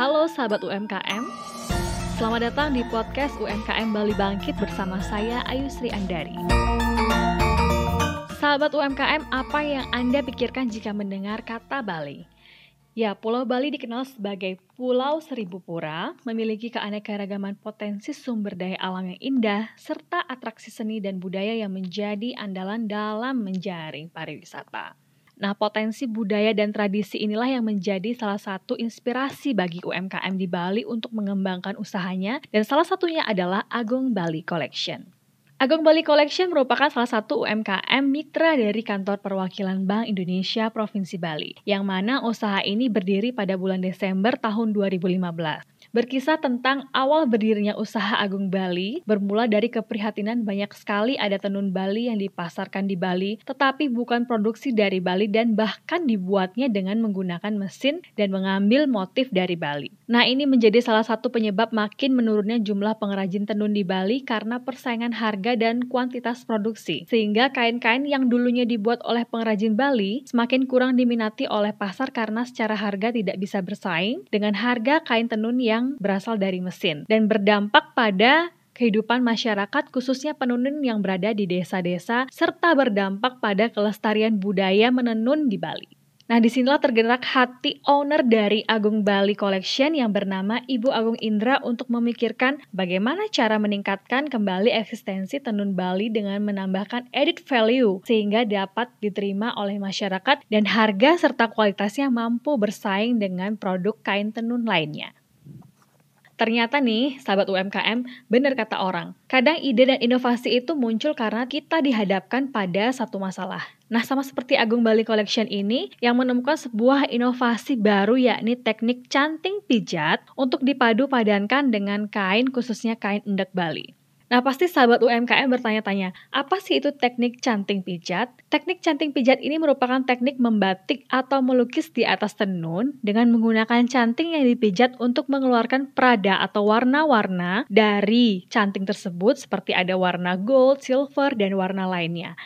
Halo sahabat UMKM, selamat datang di podcast UMKM Bali Bangkit bersama saya Ayu Sri Andari. Sahabat UMKM, apa yang Anda pikirkan jika mendengar kata Bali? Ya, Pulau Bali dikenal sebagai Pulau Seribu Pura, memiliki keanekaragaman potensi sumber daya alam yang indah, serta atraksi seni dan budaya yang menjadi andalan dalam menjaring pariwisata. Nah, potensi budaya dan tradisi inilah yang menjadi salah satu inspirasi bagi UMKM di Bali untuk mengembangkan usahanya dan salah satunya adalah Agung Bali Collection. Agung Bali Collection merupakan salah satu UMKM mitra dari kantor perwakilan Bank Indonesia Provinsi Bali, yang mana usaha ini berdiri pada bulan Desember tahun 2015 berkisah tentang awal berdirinya usaha Agung Bali, bermula dari keprihatinan banyak sekali ada tenun Bali yang dipasarkan di Bali, tetapi bukan produksi dari Bali dan bahkan dibuatnya dengan menggunakan mesin dan mengambil motif dari Bali. Nah, ini menjadi salah satu penyebab makin menurunnya jumlah pengrajin tenun di Bali karena persaingan harga dan kuantitas produksi, sehingga kain-kain yang dulunya dibuat oleh pengrajin Bali semakin kurang diminati oleh pasar karena secara harga tidak bisa bersaing dengan harga kain tenun yang yang berasal dari mesin dan berdampak pada kehidupan masyarakat khususnya penenun yang berada di desa-desa serta berdampak pada kelestarian budaya menenun di Bali. Nah, di sinilah tergerak hati owner dari Agung Bali Collection yang bernama Ibu Agung Indra untuk memikirkan bagaimana cara meningkatkan kembali eksistensi tenun Bali dengan menambahkan edit value sehingga dapat diterima oleh masyarakat dan harga serta kualitasnya mampu bersaing dengan produk kain tenun lainnya. Ternyata nih, sahabat UMKM, benar kata orang. Kadang ide dan inovasi itu muncul karena kita dihadapkan pada satu masalah. Nah, sama seperti Agung Bali Collection ini yang menemukan sebuah inovasi baru yakni teknik canting pijat untuk dipadu padankan dengan kain khususnya kain endek Bali. Nah, pasti sahabat UMKM bertanya-tanya, apa sih itu teknik canting pijat? Teknik canting pijat ini merupakan teknik membatik atau melukis di atas tenun dengan menggunakan canting yang dipijat untuk mengeluarkan prada atau warna-warna dari canting tersebut seperti ada warna gold, silver, dan warna lainnya.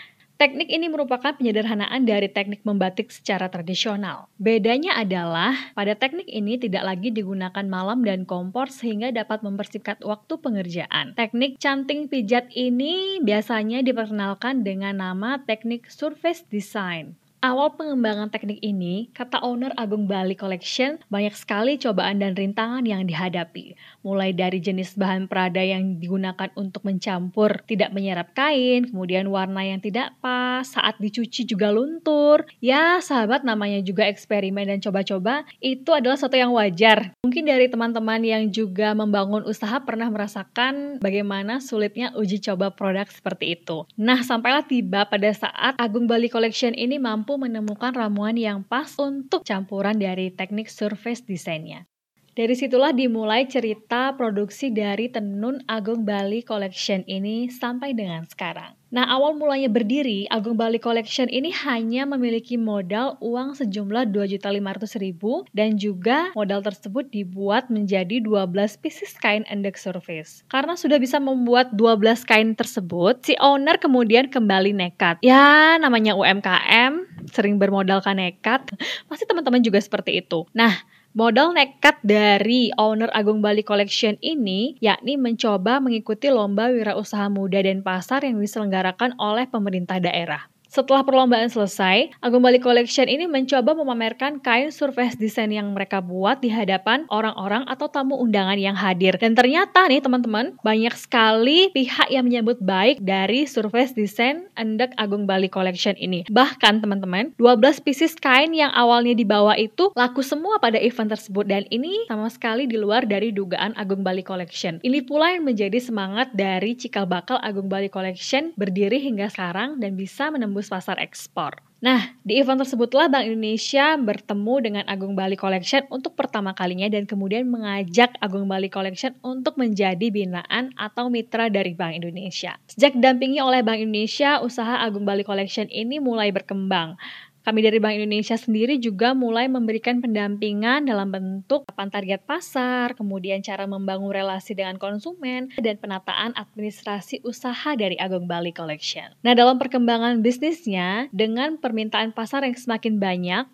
Teknik ini merupakan penyederhanaan dari teknik membatik secara tradisional. Bedanya adalah pada teknik ini tidak lagi digunakan malam dan kompor sehingga dapat mempersingkat waktu pengerjaan. Teknik canting pijat ini biasanya diperkenalkan dengan nama teknik surface design. Awal pengembangan teknik ini, kata owner Agung Bali Collection, banyak sekali cobaan dan rintangan yang dihadapi. Mulai dari jenis bahan perada yang digunakan untuk mencampur tidak menyerap kain, kemudian warna yang tidak pas, saat dicuci juga luntur. Ya, sahabat namanya juga eksperimen dan coba-coba, itu adalah sesuatu yang wajar. Mungkin dari teman-teman yang juga membangun usaha pernah merasakan bagaimana sulitnya uji coba produk seperti itu. Nah, sampailah tiba pada saat Agung Bali Collection ini mampu menemukan ramuan yang pas untuk campuran dari teknik surface desainnya. Dari situlah dimulai cerita produksi dari Tenun Agung Bali Collection ini sampai dengan sekarang. Nah, awal mulanya berdiri, Agung Bali Collection ini hanya memiliki modal uang sejumlah 2.500.000 dan juga modal tersebut dibuat menjadi 12 pieces kain endek surface. Karena sudah bisa membuat 12 kain tersebut, si owner kemudian kembali nekat. Ya, namanya UMKM, sering bermodalkan nekat. Pasti teman-teman juga seperti itu. Nah, Modal nekat dari owner Agung Bali Collection ini yakni mencoba mengikuti lomba wirausaha muda dan pasar yang diselenggarakan oleh pemerintah daerah. Setelah perlombaan selesai, Agung Bali Collection ini mencoba memamerkan kain surface design yang mereka buat di hadapan orang-orang atau tamu undangan yang hadir. Dan ternyata nih teman-teman, banyak sekali pihak yang menyambut baik dari surface design Endek Agung Bali Collection ini. Bahkan teman-teman, 12 pieces kain yang awalnya dibawa itu laku semua pada event tersebut dan ini sama sekali di luar dari dugaan Agung Bali Collection. Ini pula yang menjadi semangat dari cikal bakal Agung Bali Collection berdiri hingga sekarang dan bisa menembus pasar ekspor. Nah, di event tersebutlah Bank Indonesia bertemu dengan Agung Bali Collection untuk pertama kalinya dan kemudian mengajak Agung Bali Collection untuk menjadi binaan atau mitra dari Bank Indonesia. Sejak didampingi oleh Bank Indonesia, usaha Agung Bali Collection ini mulai berkembang. Kami dari Bank Indonesia sendiri juga mulai memberikan pendampingan dalam bentuk kapan target pasar, kemudian cara membangun relasi dengan konsumen, dan penataan administrasi usaha dari Agung Bali Collection. Nah, dalam perkembangan bisnisnya, dengan permintaan pasar yang semakin banyak,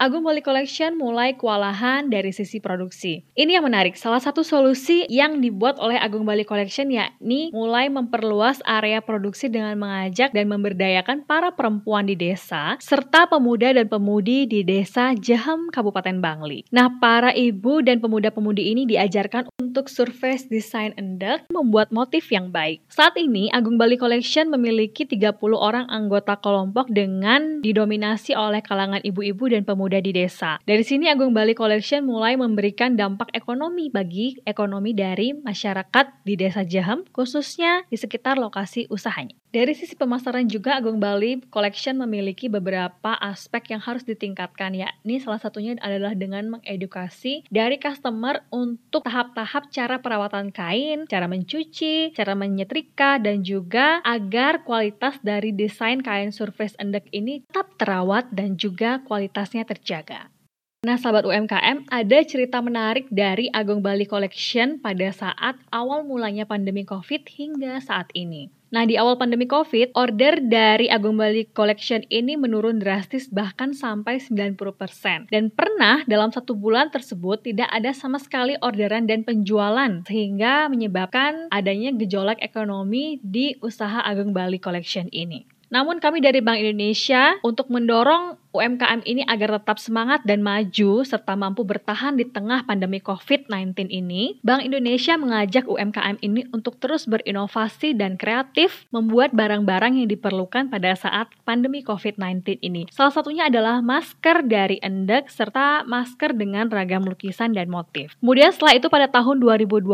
Agung Bali Collection mulai kewalahan dari sisi produksi. Ini yang menarik. Salah satu solusi yang dibuat oleh Agung Bali Collection yakni mulai memperluas area produksi dengan mengajak dan memberdayakan para perempuan di desa serta pemuda dan pemudi di desa Jahem Kabupaten Bangli. Nah, para ibu dan pemuda-pemudi ini diajarkan untuk surface design endek membuat motif yang baik. Saat ini Agung Bali Collection memiliki 30 orang anggota kelompok dengan didominasi oleh kalangan ibu-ibu dan pemuda di desa. Dari sini Agung Bali Collection mulai memberikan dampak ekonomi bagi ekonomi dari masyarakat di Desa Jaham, khususnya di sekitar lokasi usahanya. Dari sisi pemasaran juga Agung Bali Collection memiliki beberapa aspek yang harus ditingkatkan yakni salah satunya adalah dengan mengedukasi dari customer untuk tahap-tahap cara perawatan kain, cara mencuci, cara menyetrika dan juga agar kualitas dari desain kain surface endek ini tetap terawat dan juga kualitasnya terjaga. Nah, sahabat UMKM, ada cerita menarik dari Agung Bali Collection pada saat awal mulanya pandemi COVID hingga saat ini. Nah, di awal pandemi COVID, order dari Agung Bali Collection ini menurun drastis bahkan sampai 90%. Dan pernah dalam satu bulan tersebut tidak ada sama sekali orderan dan penjualan, sehingga menyebabkan adanya gejolak ekonomi di usaha Agung Bali Collection ini. Namun kami dari Bank Indonesia untuk mendorong UMKM ini agar tetap semangat dan maju serta mampu bertahan di tengah pandemi COVID-19 ini, Bank Indonesia mengajak UMKM ini untuk terus berinovasi dan kreatif membuat barang-barang yang diperlukan pada saat pandemi COVID-19 ini. Salah satunya adalah masker dari Endek serta masker dengan ragam lukisan dan motif. Kemudian setelah itu pada tahun 2020,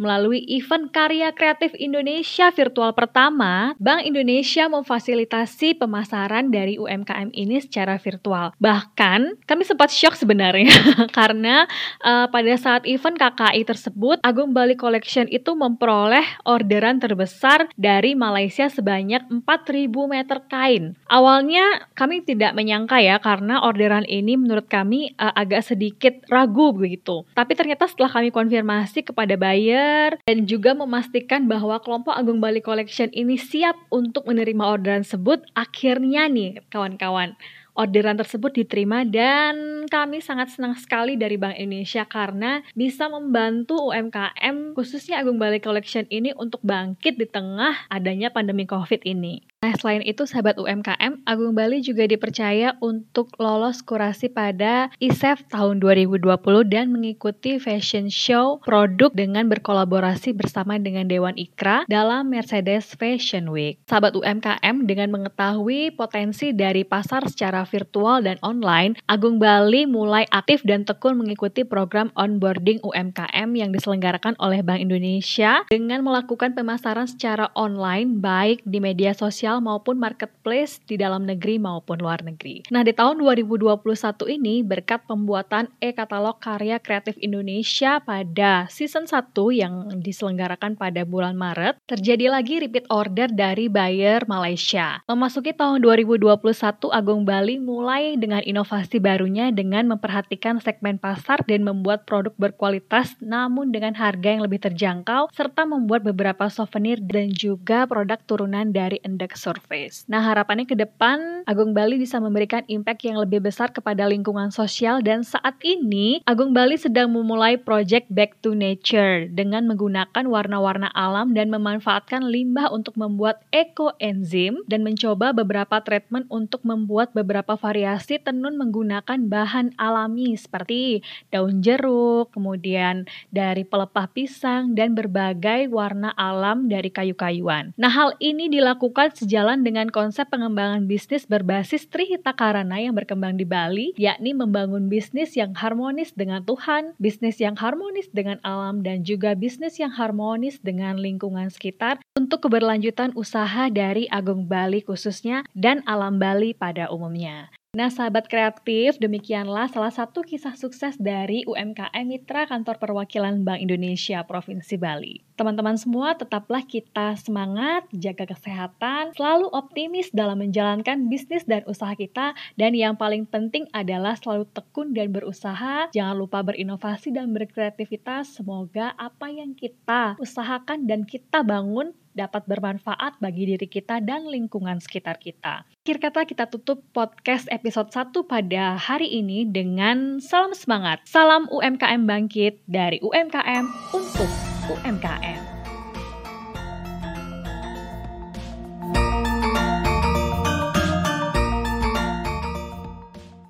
melalui event Karya Kreatif Indonesia virtual pertama, Bank Indonesia memfasilitasi pemasaran dari UMKM ini secara secara virtual. Bahkan kami sempat shock sebenarnya karena uh, pada saat event KKI tersebut Agung Bali Collection itu memperoleh orderan terbesar dari Malaysia sebanyak 4000 meter kain. Awalnya kami tidak menyangka ya karena orderan ini menurut kami uh, agak sedikit ragu begitu. Tapi ternyata setelah kami konfirmasi kepada buyer dan juga memastikan bahwa kelompok Agung Bali Collection ini siap untuk menerima orderan tersebut, akhirnya nih kawan-kawan orderan tersebut diterima dan kami sangat senang sekali dari Bank Indonesia karena bisa membantu UMKM khususnya Agung Bali Collection ini untuk bangkit di tengah adanya pandemi Covid ini. Nah, selain itu, sahabat UMKM, Agung Bali juga dipercaya untuk lolos kurasi pada ISEF tahun 2020 dan mengikuti fashion show produk dengan berkolaborasi bersama dengan Dewan Ikra dalam Mercedes Fashion Week. Sahabat UMKM, dengan mengetahui potensi dari pasar secara virtual dan online, Agung Bali mulai aktif dan tekun mengikuti program onboarding UMKM yang diselenggarakan oleh Bank Indonesia dengan melakukan pemasaran secara online baik di media sosial digital maupun marketplace di dalam negeri maupun luar negeri. Nah, di tahun 2021 ini berkat pembuatan e-katalog karya kreatif Indonesia pada season 1 yang diselenggarakan pada bulan Maret, terjadi lagi repeat order dari buyer Malaysia. Memasuki tahun 2021, Agung Bali mulai dengan inovasi barunya dengan memperhatikan segmen pasar dan membuat produk berkualitas namun dengan harga yang lebih terjangkau serta membuat beberapa souvenir dan juga produk turunan dari Index surface. Nah, harapannya ke depan Agung Bali bisa memberikan impact yang lebih besar kepada lingkungan sosial dan saat ini Agung Bali sedang memulai project Back to Nature dengan menggunakan warna-warna alam dan memanfaatkan limbah untuk membuat ekoenzim dan mencoba beberapa treatment untuk membuat beberapa variasi tenun menggunakan bahan alami seperti daun jeruk, kemudian dari pelepah pisang dan berbagai warna alam dari kayu-kayuan. Nah, hal ini dilakukan sejak sejalan dengan konsep pengembangan bisnis berbasis Trihita Karana yang berkembang di Bali, yakni membangun bisnis yang harmonis dengan Tuhan, bisnis yang harmonis dengan alam, dan juga bisnis yang harmonis dengan lingkungan sekitar untuk keberlanjutan usaha dari Agung Bali khususnya dan alam Bali pada umumnya. Nah, sahabat kreatif, demikianlah salah satu kisah sukses dari UMKM Mitra Kantor Perwakilan Bank Indonesia Provinsi Bali. Teman-teman semua, tetaplah kita semangat, jaga kesehatan, selalu optimis dalam menjalankan bisnis dan usaha kita, dan yang paling penting adalah selalu tekun dan berusaha. Jangan lupa berinovasi dan berkreativitas. Semoga apa yang kita usahakan dan kita bangun dapat bermanfaat bagi diri kita dan lingkungan sekitar kita. Akhir kata kita tutup podcast episode 1 pada hari ini dengan salam semangat. Salam UMKM bangkit dari UMKM untuk